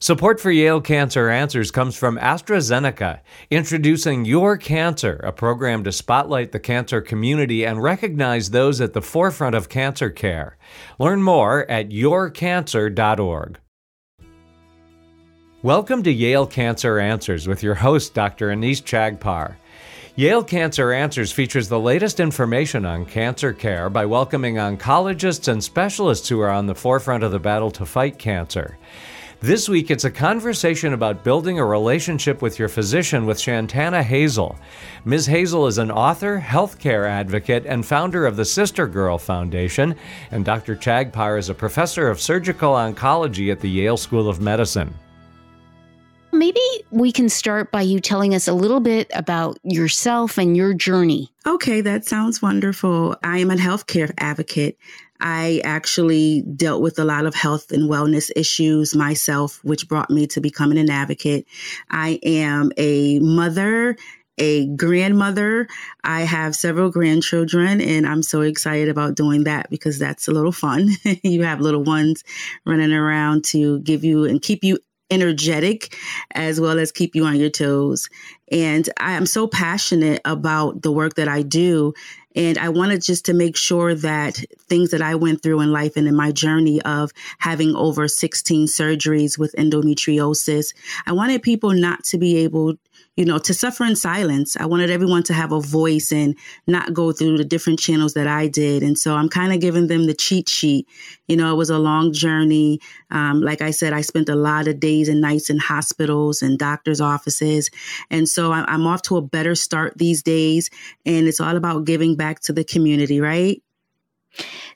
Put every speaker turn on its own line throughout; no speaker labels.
Support for Yale Cancer Answers comes from AstraZeneca, introducing Your Cancer, a program to spotlight the cancer community and recognize those at the forefront of cancer care. Learn more at yourcancer.org. Welcome to Yale Cancer Answers with your host, Dr. Anees Chagpar. Yale Cancer Answers features the latest information on cancer care by welcoming oncologists and specialists who are on the forefront of the battle to fight cancer. This week, it's a conversation about building a relationship with your physician with Shantana Hazel. Ms. Hazel is an author, healthcare advocate, and founder of the Sister Girl Foundation, and Dr. Chagpar is a professor of surgical oncology at the Yale School of Medicine.
Maybe we can start by you telling us a little bit about yourself and your journey.
Okay, that sounds wonderful. I am a healthcare advocate. I actually dealt with a lot of health and wellness issues myself, which brought me to becoming an advocate. I am a mother a grandmother. I have several grandchildren and I'm so excited about doing that because that's a little fun. you have little ones running around to give you and keep you energetic as well as keep you on your toes. And I am so passionate about the work that I do and I wanted just to make sure that things that I went through in life and in my journey of having over 16 surgeries with endometriosis, I wanted people not to be able you know, to suffer in silence. I wanted everyone to have a voice and not go through the different channels that I did. And so I'm kind of giving them the cheat sheet. You know, it was a long journey. Um, like I said, I spent a lot of days and nights in hospitals and doctors' offices. And so I'm off to a better start these days. And it's all about giving back to the community, right?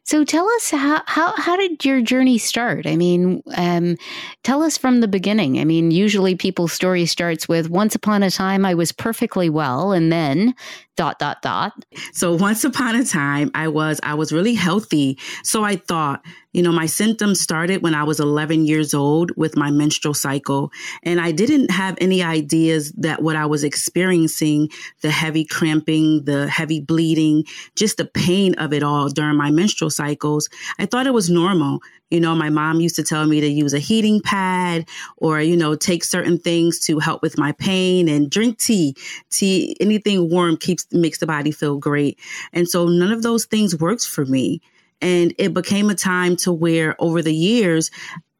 So tell us how how how did your journey start? I mean, um, tell us from the beginning. I mean, usually people's story starts with "Once upon a time, I was perfectly well," and then dot dot dot.
So once upon a time, I was I was really healthy. So I thought, you know, my symptoms started when I was 11 years old with my menstrual cycle, and I didn't have any ideas that what I was experiencing, the heavy cramping, the heavy bleeding, just the pain of it all during my menstrual cycles, I thought it was normal. You know, my mom used to tell me to use a heating pad or, you know, take certain things to help with my pain and drink tea. Tea, anything warm keeps, makes the body feel great. And so none of those things works for me. And it became a time to where over the years,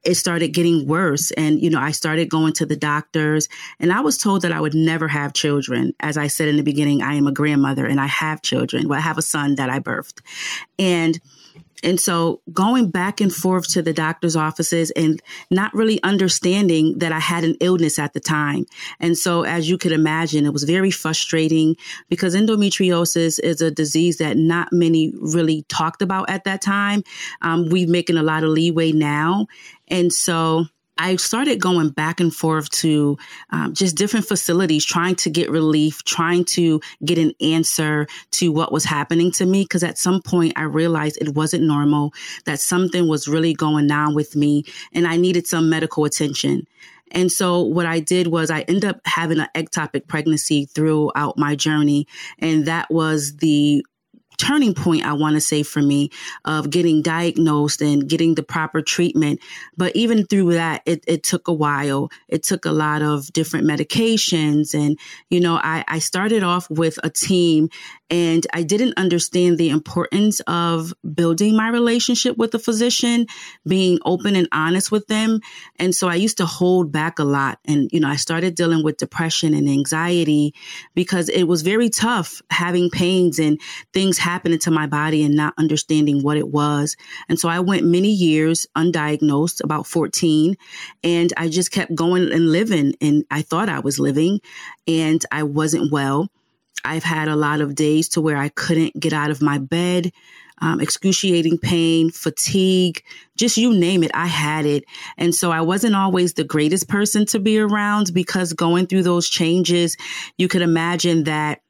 it started getting worse. And, you know, I started going to the doctors and I was told that I would never have children. As I said in the beginning, I am a grandmother and I have children. Well, I have a son that I birthed. And and so going back and forth to the doctor's offices and not really understanding that I had an illness at the time. And so as you could imagine, it was very frustrating because endometriosis is a disease that not many really talked about at that time. Um, we're making a lot of leeway now. And so I started going back and forth to um, just different facilities, trying to get relief, trying to get an answer to what was happening to me. Because at some point, I realized it wasn't normal, that something was really going on with me, and I needed some medical attention. And so what I did was I ended up having an ectopic pregnancy throughout my journey. And that was the turning point, I want to say for me, of getting diagnosed and getting the proper treatment. But even through that, it, it took a while. It took a lot of different medications. And, you know, I, I started off with a team and I didn't understand the importance of building my relationship with the physician, being open and honest with them. And so I used to hold back a lot. And, you know, I started dealing with depression and anxiety because it was very tough having pains and things happening to my body and not understanding what it was. And so I went many years undiagnosed, about 14, and I just kept going and living. And I thought I was living and I wasn't well. I've had a lot of days to where I couldn't get out of my bed, um, excruciating pain, fatigue, just you name it, I had it. And so I wasn't always the greatest person to be around because going through those changes, you could imagine that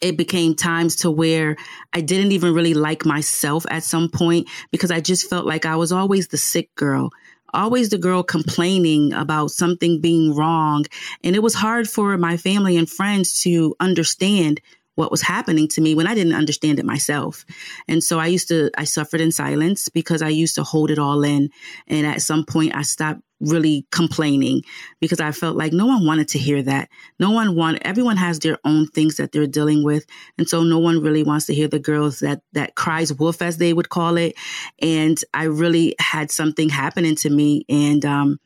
it became times to where I didn't even really like myself at some point because I just felt like I was always the sick girl always the girl complaining about something being wrong. And it was hard for my family and friends to understand what was happening to me when I didn't understand it myself. And so I used to, I suffered in silence because I used to hold it all in. And at some point I stopped really complaining because I felt like no one wanted to hear that. No one want everyone has their own things that they're dealing with. And so no one really wants to hear the girls that, that cries wolf as they would call it. And I really had something happening to me. And, um,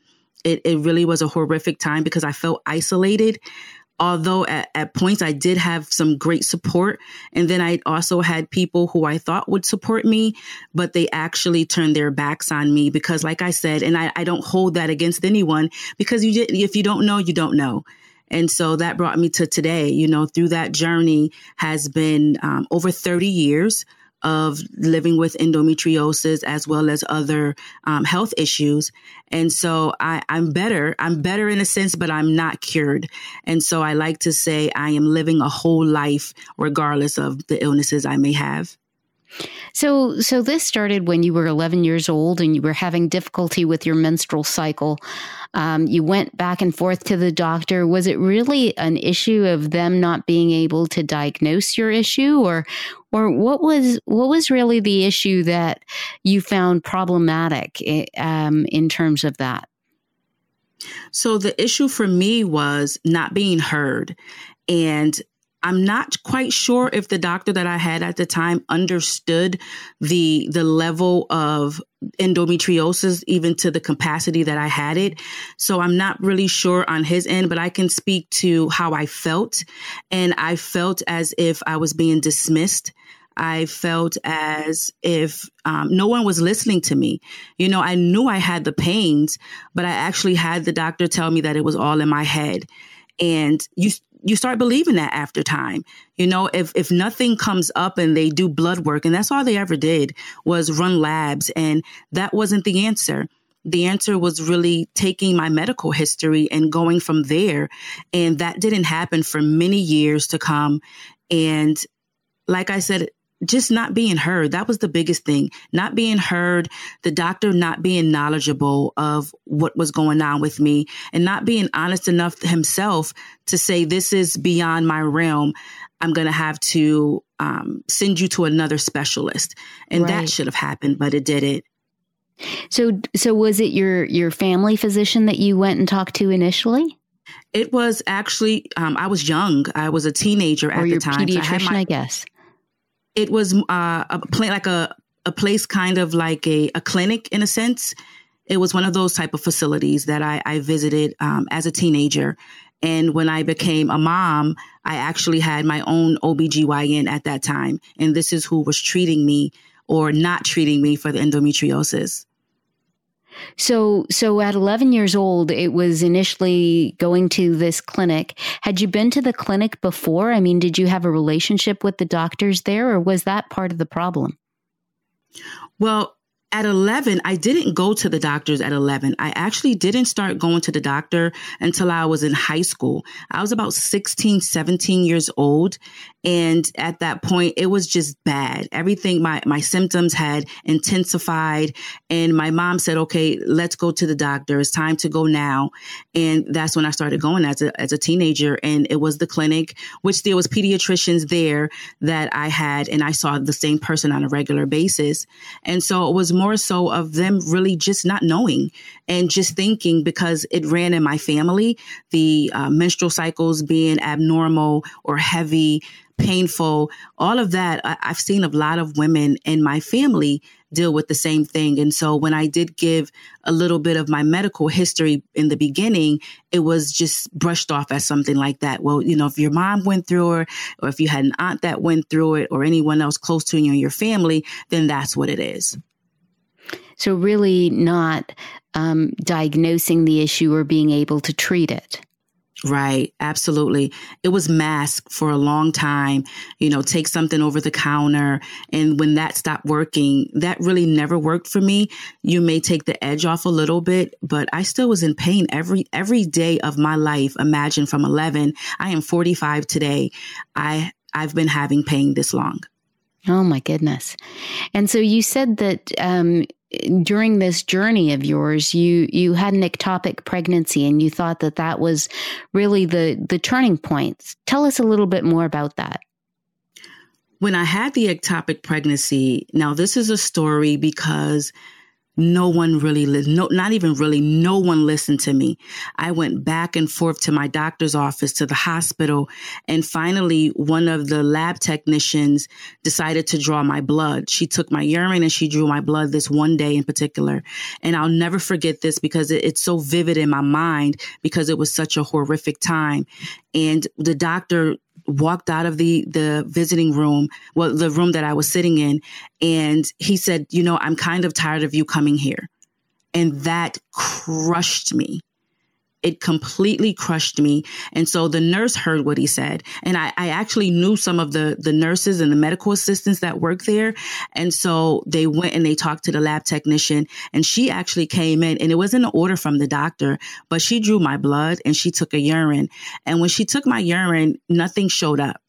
it, it really was a horrific time because I felt isolated although at, at, points I did have some great support. And then I also had people who I thought would support me, but they actually turned their backs on me because, like I said, and I, I don't hold that against anyone because you if you don't know, you don't know. And so that brought me to today, you know, through that journey has been um, over 30 years of living with endometriosis as well as other um, health issues. And so I, I'm better. I'm better in a sense, but I'm not cured. And so I like to say I am living a whole life regardless of the illnesses I may have.
So, so this started when you were 11 years old and you were having difficulty with your menstrual cycle. Um, you went back and forth to the doctor. Was it really an issue of them not being able to diagnose your issue, or, or what was what was really the issue that you found problematic eh, um, in terms of that?
So the issue for me was not being heard. And I'm not quite sure if the doctor that I had at the time understood the the level of endometriosis even to the capacity that I had it. So I'm not really sure on his end, but I can speak to how I felt and I felt as if I was being dismissed. I felt as if um, no one was listening to me. You know, I knew I had the pains, but I actually had the doctor tell me that it was all in my head. And you you start believing that after time. You know, if if nothing comes up and they do blood work, and that's all they ever did was run labs, and that wasn't the answer. The answer was really taking my medical history and going from there. And that didn't happen for many years to come. And like I said, just not being heard. That was the biggest thing. Not being heard, the doctor not being knowledgeable of what was going on with me and not being honest enough himself to say, this is beyond my realm. I'm going to have to um, send you to another specialist. And right. that should have happened, but it didn't.
So, so was it your, your family physician that you went and talked to initially?
It was actually, um, I was young. I was a teenager
or
at the time.
Pediatrician, so I, my, I guess
it was uh, a place like a a place kind of like a, a clinic in a sense. It was one of those type of facilities that I, I visited um, as a teenager. And when I became a mom, I actually had my own OBGYN at that time. And this is who was treating me or not treating me for the endometriosis.
So, so at 11 years old, it was initially going to this clinic. Had you been to the clinic before? I mean, did you have a relationship with the doctors there, or was that part of the problem?
Well, at 11, I didn't go to the doctors at 11. I actually didn't start going to the doctor until I was in high school. I was about 16, 17 years old. And at that point, it was just bad. Everything, my, my symptoms had intensified. And my mom said, okay, let's go to the doctor. It's time to go now. And that's when I started going as a, as a teenager. And it was the clinic, which there was pediatricians there that I had, and I saw the same person on a regular basis. And so it was more so of them really just not knowing and just thinking because it ran in my family, the uh, menstrual cycles being abnormal or heavy painful, all of that. I, I've seen a lot of women in my family deal with the same thing. And so when I did give a little bit of my medical history in the beginning, it was just brushed off as something like that. Well, you know, if your mom went through it, or if you had an aunt that went through it, or anyone else close to you in your family, then that's what it is.
So, really, not um, diagnosing the issue or being able to treat it.
Right, absolutely. It was mask for a long time, you know, take something over the counter. And when that stopped working, that really never worked for me. You may take the edge off a little bit, but I still was in pain every every day of my life. Imagine from 11, I am 45 today. I I've been having pain this long.
Oh my goodness. And so you said that um, during this journey of yours, you you had an ectopic pregnancy, and you thought that that was really the the turning point. Tell us a little bit more about that.
When I had the ectopic pregnancy, now this is a story because no one really no not even really no one listened to me. I went back and forth to my doctor's office to the hospital and finally one of the lab technicians decided to draw my blood. She took my urine and she drew my blood this one day in particular. And i'll never forget this because it, it's so vivid in my mind because it was such a horrific time. And the doctor walked out of the the visiting room, well, the room that I was sitting in, and he said, "You know, I'm kind of tired of you coming here," and that crushed me it completely crushed me. And so the nurse heard what he said. And I, I, actually knew some of the, the nurses and the medical assistants that work there. And so they went and they talked to the lab technician and she actually came in and it wasn't an order from the doctor, but she drew my blood and she took a urine. And when she took my urine, nothing showed up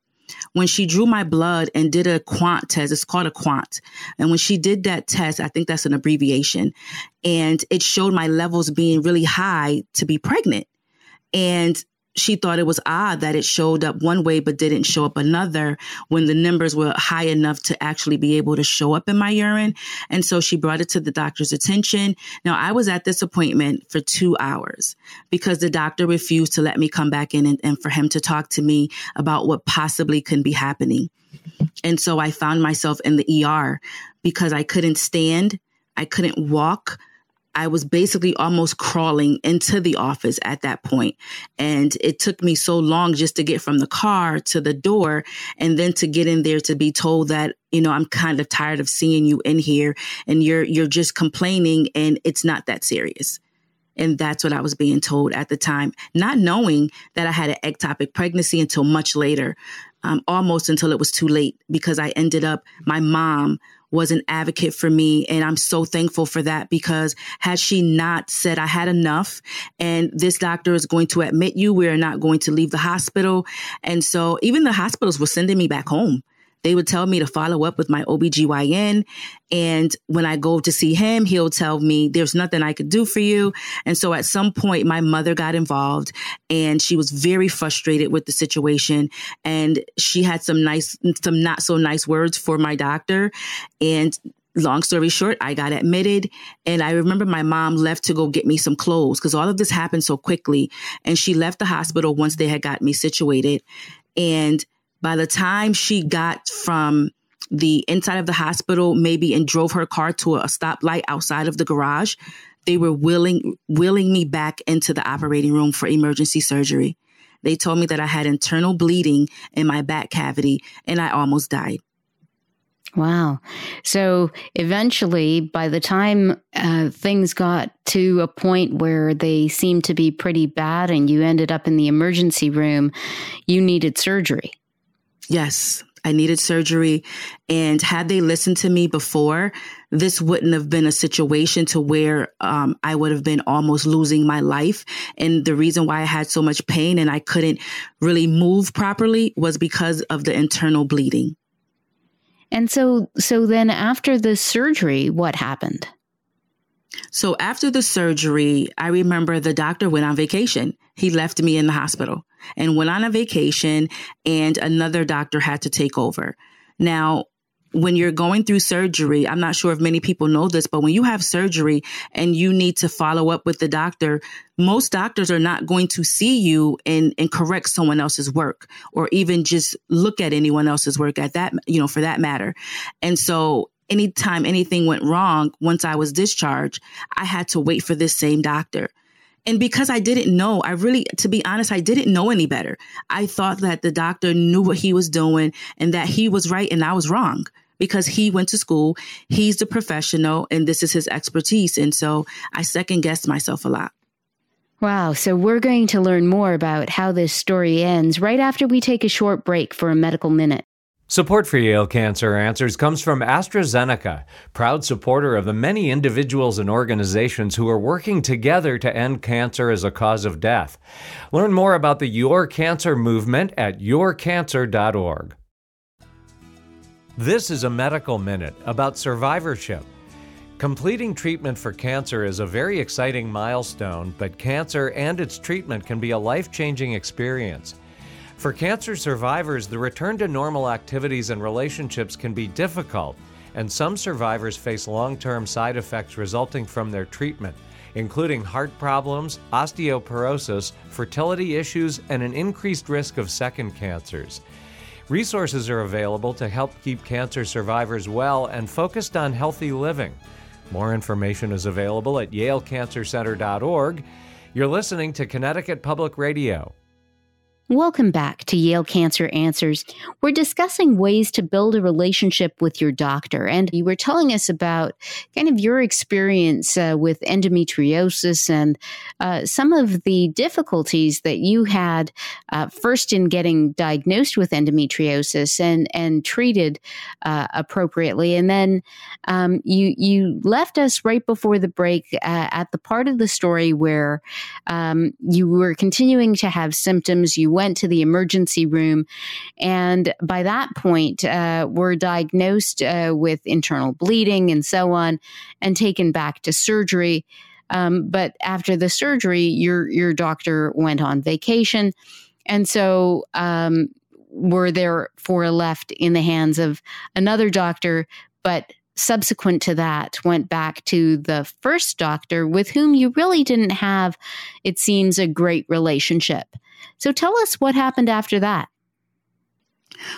when she drew my blood and did a quant test, it's called a quant. And when she did that test, I think that's an abbreviation, and it showed my levels being really high to be pregnant. And she thought it was odd that it showed up one way but didn't show up another when the numbers were high enough to actually be able to show up in my urine. And so she brought it to the doctor's attention. Now I was at this appointment for two hours because the doctor refused to let me come back in and, and for him to talk to me about what possibly could be happening. And so I found myself in the ER because I couldn't stand. I couldn't walk. I was basically almost crawling into the office at that point. And it took me so long just to get from the car to the door and then to get in there to be told that, you know, I'm kind of tired of seeing you in here and you're, you're just complaining and it's not that serious. And that's what I was being told at the time, not knowing that I had an ectopic pregnancy until much later, um, almost until it was too late because I ended up, my mom was an advocate for me. And I'm so thankful for that because had she not said I had enough and this doctor is going to admit you, we're not going to leave the hospital. And so even the hospitals were sending me back home they would tell me to follow up with my OBGYN. And when I go to see him, he'll tell me there's nothing I could do for you. And so at some point, my mother got involved and she was very frustrated with the situation. And she had some nice, some not so nice words for my doctor. And long story short, I got admitted and I remember my mom left to go get me some clothes because all of this happened so quickly. And she left the hospital once they had got me situated. And by the time she got from the inside of the hospital, maybe and drove her car to a stoplight outside of the garage, they were willing willing me back into the operating room for emergency surgery. They told me that I had internal bleeding in my back cavity and I almost died.
Wow. So eventually, by the time uh, things got to a point where they seemed to be pretty bad and you ended up in the emergency room, you needed surgery.
Yes, I needed surgery. And had they listened to me before, this wouldn't have been a situation to where um, I would have been almost losing my life. And the reason why I had so much pain and I couldn't really move properly was because of the internal bleeding.
And so, so then after the surgery, what happened?
So after the surgery, I remember the doctor went on vacation. He left me in the hospital and went on a vacation and another doctor had to take over. Now, when you're going through surgery, I'm not sure if many people know this, but when you have surgery and you need to follow up with the doctor, most doctors are not going to see you and, and correct someone else's work or even just look at anyone else's work at that, you know, for that matter. And so anytime anything went wrong, once I was discharged, I had to wait for this same doctor. And because I didn't know, I really, to be honest, I didn't know any better. I thought that the doctor knew what he was doing and that he was right and I was wrong because he went to school. He's the professional and this is his expertise. And so I second guessed myself a lot.
Wow. So we're going to learn more about how this story ends right after we take a short break for a medical minute.
Support for Yale Cancer Answers comes from AstraZeneca, proud supporter of the many individuals and organizations who are working together to end cancer as a cause of death. Learn more about the Your Cancer movement at yourcancer.org. This is a medical minute about survivorship. Completing treatment for cancer is a very exciting milestone, but cancer and its treatment can be a life changing experience. For cancer survivors, the return to normal activities and relationships can be difficult, and some survivors face long term side effects resulting from their treatment, including heart problems, osteoporosis, fertility issues, and an increased risk of second cancers. Resources are available to help keep cancer survivors well and focused on healthy living. More information is available at yalecancercenter.org. You're listening to Connecticut Public Radio.
Welcome back to Yale Cancer Answers. We're discussing ways to build a relationship with your doctor. And you were telling us about kind of your experience uh, with endometriosis and uh, some of the difficulties that you had uh, first in getting diagnosed with endometriosis and, and treated uh, appropriately. And then um, you, you left us right before the break uh, at the part of the story where um, you were continuing to have symptoms. You went to the emergency room, and by that point, uh, were diagnosed uh, with internal bleeding and so on, and taken back to surgery. Um, but after the surgery, your your doctor went on vacation, and so um, were therefore left in the hands of another doctor. But subsequent to that went back to the first doctor with whom you really didn't have, it seems, a great relationship. So tell us what happened after that.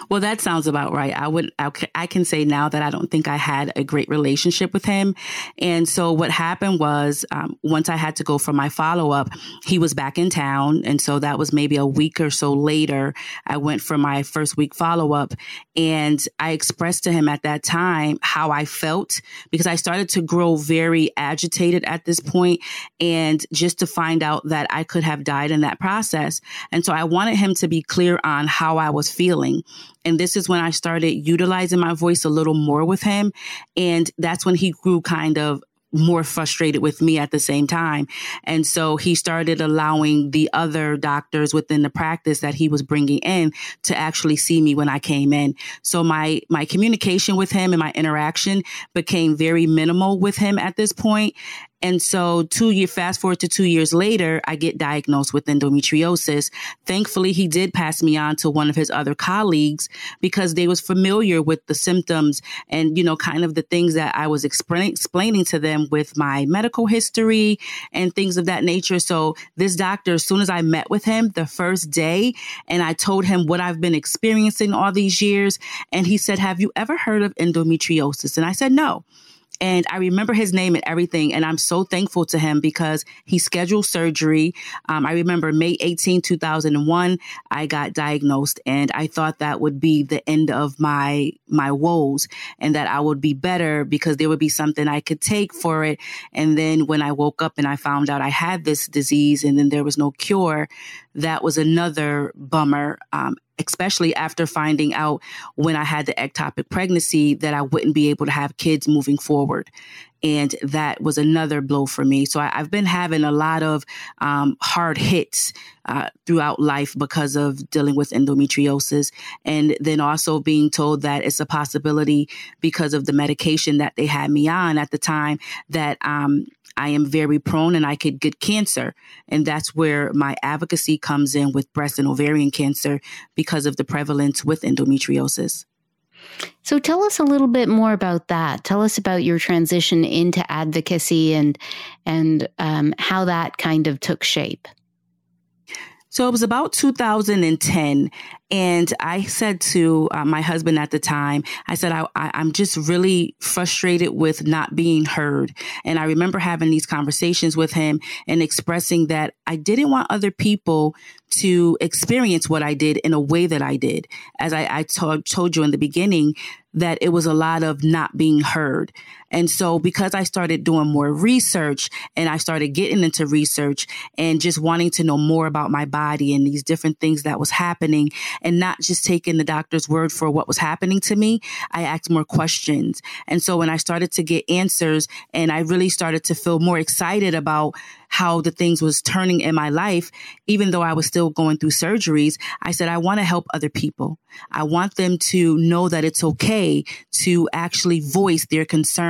Well, that sounds about right. I would, I can say now that I don't think I had a great relationship with him. And so what happened was, um, once I had to go for my follow up, he was back in town. And so that was maybe a week or so later. I went for my first week follow up and I expressed to him at that time how I felt because I started to grow very agitated at this point and just to find out that I could have died in that process. And so I wanted him to be clear on how I was feeling. And this is when I started utilizing my voice a little more with him. And that's when he grew kind of more frustrated with me at the same time. And so he started allowing the other doctors within the practice that he was bringing in to actually see me when I came in. So my, my communication with him and my interaction became very minimal with him at this point. And so two year, fast forward to two years later, I get diagnosed with endometriosis. Thankfully, he did pass me on to one of his other colleagues because they was familiar with the symptoms and, you know, kind of the things that I was explaining, explaining to them with my medical history and things of that nature. So this doctor, as soon as I met with him the first day and I told him what I've been experiencing all these years, and he said, have you ever heard of endometriosis? And I said, no. And I remember his name and everything. And I'm so thankful to him because he scheduled surgery. Um, I remember May 18, 2001, I got diagnosed and I thought that would be the end of my, my woes and that I would be better because there would be something I could take for it. And then when I woke up and I found out I had this disease and then there was no cure, that was another bummer. Um, especially after finding out when I had the ectopic pregnancy that I wouldn't be able to have kids moving forward. And that was another blow for me. So I, have been having a lot of um, hard hits uh, throughout life because of dealing with endometriosis. And then also being told that it's a possibility because of the medication that they had me on at the time that um, I am very prone and I could get cancer. And that's where my advocacy comes in with breast and ovarian cancer because of the prevalence with endometriosis.
So tell us a little bit more about that. Tell us about your transition into advocacy and and um, how that kind of took shape.
So it was about 2010. And I said to uh, my husband at the time, I said, I, I, I'm just really frustrated with not being heard. And I remember having these conversations with him and expressing that I didn't want other people to experience what I did in a way that I did. As I, I told, told you in the beginning, that it was a lot of not being heard. And so because I started doing more research and I started getting into research and just wanting to know more about my body and these different things that was happening and not just taking the doctor's word for what was happening to me, I asked more questions. And so when I started to get answers and I really started to feel more excited about how the things was turning in my life, even though I was still going through surgeries, I said, I want to help other people. I want them to know that it's okay to actually voice their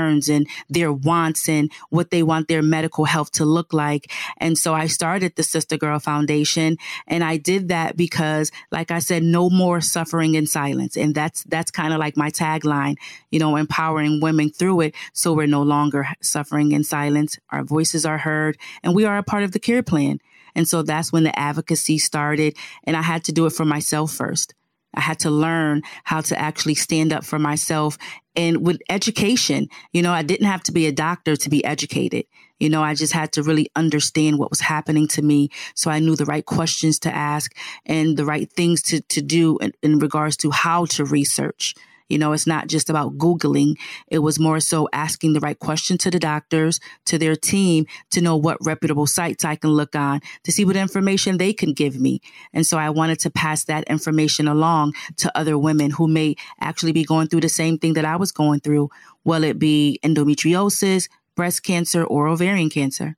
concerns and their wants and what they want their medical health to look like. And so I started the Sister Girl Foundation and I did that because, like I said, no more suffering in silence. And that's, that's kind of like my tagline, you know, empowering women through it. So we're no longer suffering in silence. Our voices are heard and we are a part of the care plan. And so that's when the advocacy started. And I had to do it for myself first. I had to learn how to actually stand up for myself. And with education, you know, I didn't have to be a doctor to be educated. You know, I just had to really understand what was happening to me. So I knew the right questions to ask and the right things to, to do in, in regards to how to research. You know, it's not just about Googling. It was more so asking the right question to the doctors, to their team to know what reputable sites I can look on to see what information they can give me. And so I wanted to pass that information along to other women who may actually be going through the same thing that I was going through, will it be endometriosis, breast cancer, or ovarian cancer.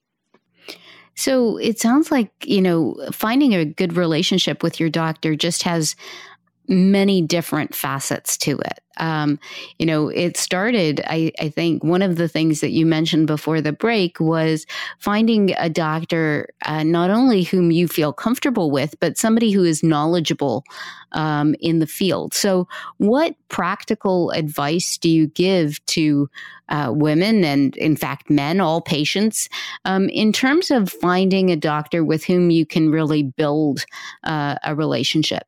So it sounds like, you know, finding a good relationship with your doctor just has many different facets to it. Um, you know, it started, I, I, think one of the things that you mentioned before the break was finding a doctor, uh, not only whom you feel comfortable with, but somebody who is knowledgeable um, in the field. So, what practical advice do you give to uh, women and, in fact, men, all patients, um, in terms of finding a doctor with whom you can really build uh, a relationship?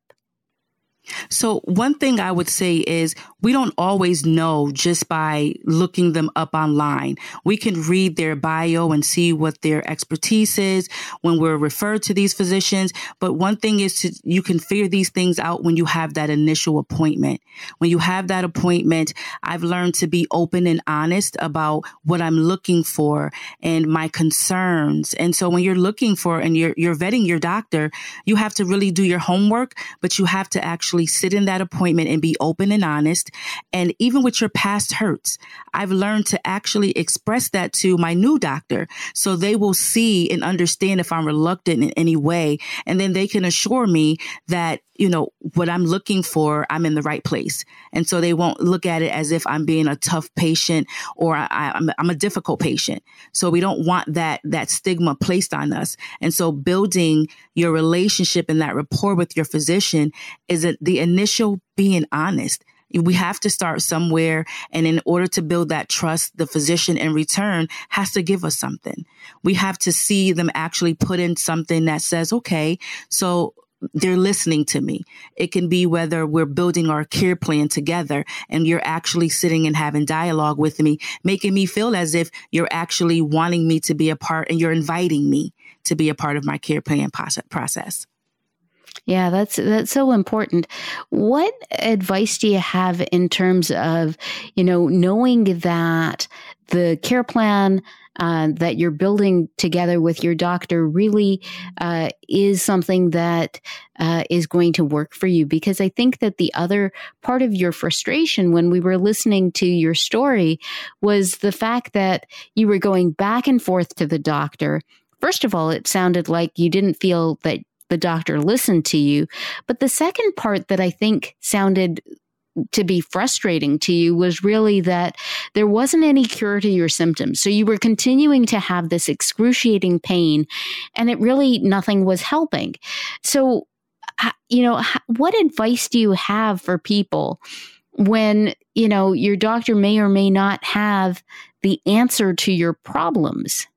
So one thing I would say is we don't always know just by looking them up online. We can read their bio and see what their expertise is when we're referred to these physicians. But one thing is to, you can figure these things out when you have that initial appointment. When you have that appointment, I've learned to be open and honest about what I'm looking for and my concerns. And so when you're looking for and you're, you're vetting your doctor, you have to really do your homework, but you have to actually actually sit in that appointment and be open and honest. And even with your past hurts, I've learned to actually express that to my new doctor so they will see and understand if I'm reluctant in any way. And then they can assure me that you know, what I'm looking for, I'm in the right place. And so they won't look at it as if I'm being a tough patient or I, am I'm a difficult patient. So we don't want that, that stigma placed on us. And so building your relationship and that rapport with your physician is the initial being honest. We have to start somewhere. And in order to build that trust, the physician in return has to give us something. We have to see them actually put in something that says, okay, so they're listening to me. It can be whether we're building our care plan together and you're actually sitting and having dialogue with me, making me feel as if you're actually wanting me to be a part and you're inviting me to be a part of my care plan process.
Yeah, that's that's so important. What advice do you have in terms of, you know, knowing that the care plan uh, that you're building together with your doctor really uh, is something that uh, is going to work for you. Because I think that the other part of your frustration when we were listening to your story was the fact that you were going back and forth to the doctor. First of all, it sounded like you didn't feel that the doctor listened to you. But the second part that I think sounded to be frustrating to you was really that there wasn't any cure to your symptoms. So you were continuing to have this excruciating pain and it really nothing was helping. So, you know, what advice do you have for people when, you know, your doctor may or may not have the answer to your problems?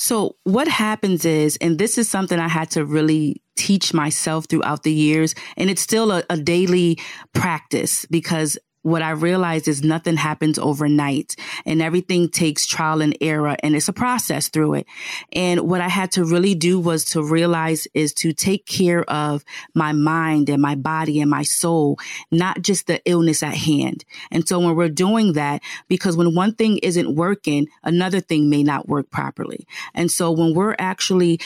So what happens is, and this is something I had to really teach myself throughout the years, and it's still a, a daily practice because what I realized is nothing happens overnight and everything takes trial and error and it's a process through it. And what I had to really do was to realize is to take care of my mind and my body and my soul, not just the illness at hand. And so when we're doing that, because when one thing isn't working, another thing may not work properly. And so when we're actually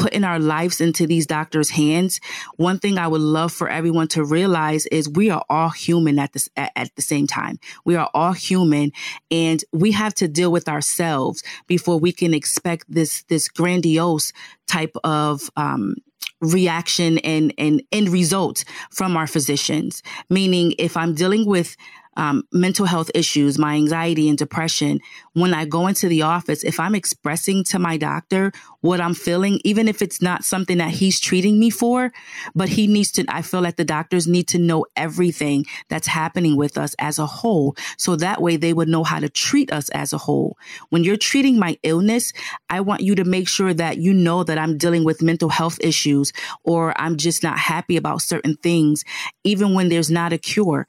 putting our lives into these doctors' hands, one thing I would love for everyone to realize is we are all human at this at, at, the same time. We are all human, and we have to deal with ourselves before we can expect this this grandiose type of um, reaction and, and end result from our physicians. Meaning, if I'm dealing with um, mental health issues, my anxiety and depression, when I go into the office, if I'm expressing to my doctor what I'm feeling, even if it's not something that he's treating me for, but he needs to, I feel like the doctors need to know everything that's happening with us as a whole. So that way they would know how to treat us as a whole. When you're treating my illness, I want you to make sure that you know that I'm dealing with mental health issues or I'm just not happy about certain things, even when there's not a cure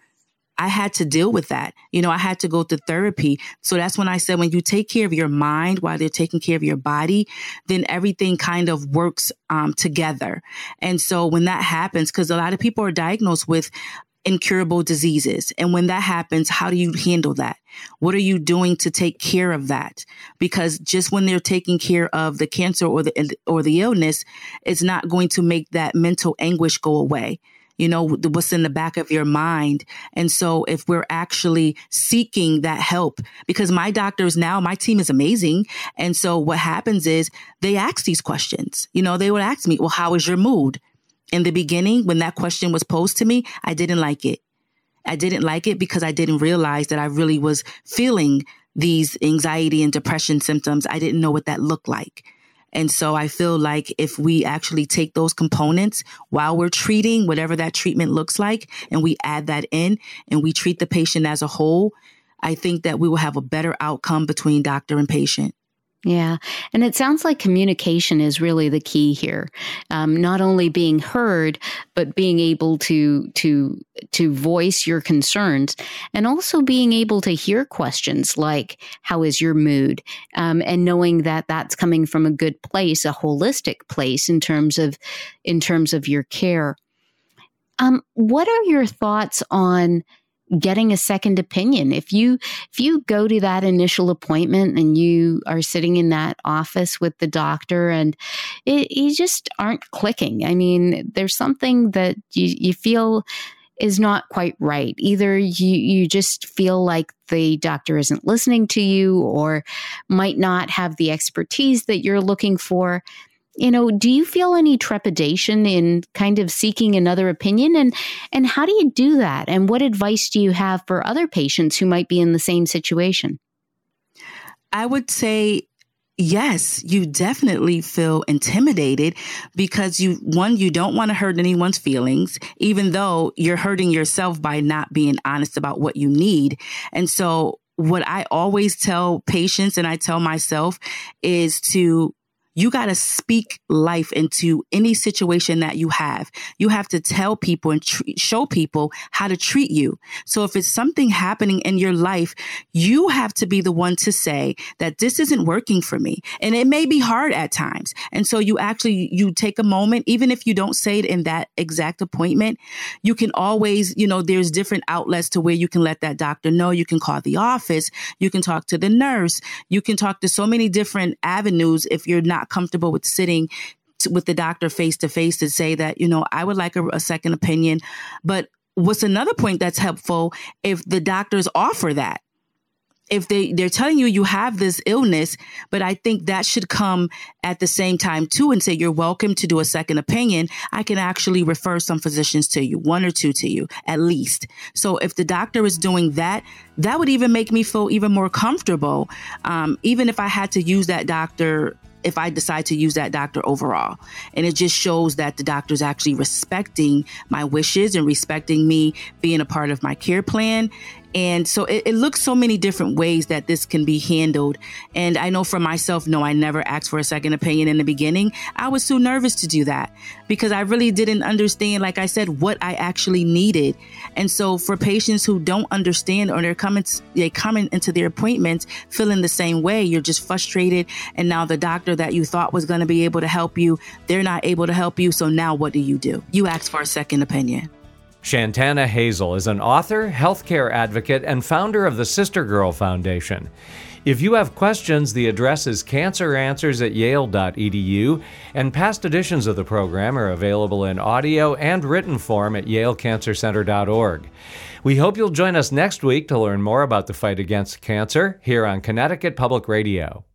I had to deal with that. You know, I had to go to therapy. So that's when I said, when you take care of your mind while they're taking care of your body, then everything kind of works um, together. And so when that happens, because a lot of people are diagnosed with incurable diseases. And when that happens, how do you handle that? What are you doing to take care of that? Because just when they're taking care of the cancer or the or the illness, it's not going to make that mental anguish go away you know, what's in the back of your mind. And so if we're actually seeking that help, because my doctors now, my team is amazing. And so what happens is they ask these questions. You know, they would ask me, well, how is your mood? In the beginning, when that question was posed to me, I didn't like it. I didn't like it because I didn't realize that I really was feeling these anxiety and depression symptoms. I didn't know what that looked like. And so I feel like if we actually take those components while we're treating whatever that treatment looks like and we add that in and we treat the patient as a whole, I think that we will have a better outcome between doctor and patient.
Yeah. And it sounds like communication is really the key here. Um, not only being heard, but being able to, to, to voice your concerns and also being able to hear questions like, how is your mood? Um, and knowing that that's coming from a good place, a holistic place in terms of, in terms of your care. Um, what are your thoughts on getting a second opinion. If you if you go to that initial appointment and you are sitting in that office with the doctor and it, you just aren't clicking. I mean, there's something that you, you feel is not quite right. Either you, you just feel like the doctor isn't listening to you or might not have the expertise that you're looking for you know do you feel any trepidation in kind of seeking another opinion? And and how do you do that? And what advice do you have for other patients who might be in the same situation?
I would say yes you definitely feel intimidated because you one you don't want to hurt anyone's feelings even though you're hurting yourself by not being honest about what you need. And so what I always tell patients and I tell myself is to you got to speak life into any situation that you have. You have to tell people and tr- show people how to treat you. So if it's something happening in your life, you have to be the one to say that this isn't working for me. And it may be hard at times. And so you actually, you take a moment, even if you don't say it in that exact appointment, you can always, you know, there's different outlets to where you can let that doctor know. You can call the office. You can talk to the nurse. You can talk to so many different avenues if you're not not comfortable with sitting with the doctor face to face to say that, you know, I would like a, a second opinion. But what's another point that's helpful if the doctors offer that? if they they're telling you you have this illness but i think that should come at the same time too and say you're welcome to do a second opinion i can actually refer some physicians to you one or two to you at least so if the doctor is doing that that would even make me feel even more comfortable um, even if i had to use that doctor if I decide to use that doctor overall. And it just shows that the doctor is actually respecting my wishes and respecting me being a part of my care plan and so it, it, looks so many different ways that this can be handled. And I know for myself, no, I never asked for a second opinion in the beginning. I was too nervous to do that because I really didn't understand, like I said, what I actually needed. And so for patients who don't understand or they're coming, they coming into their appointments feeling the same way, you're just frustrated. And now the doctor that you thought was going to be able to help you, they're not able to help you. So now what do you do? You ask for a second opinion.
Shantana Hazel is an author, healthcare advocate, and founder of the Sister Girl Foundation. If you have questions, the address is canceranswers at yale.edu, and past editions of the program are available in audio and written form at yalecancercenter.org. We hope you'll join us next week to learn more about the fight against cancer here on Connecticut Public Radio.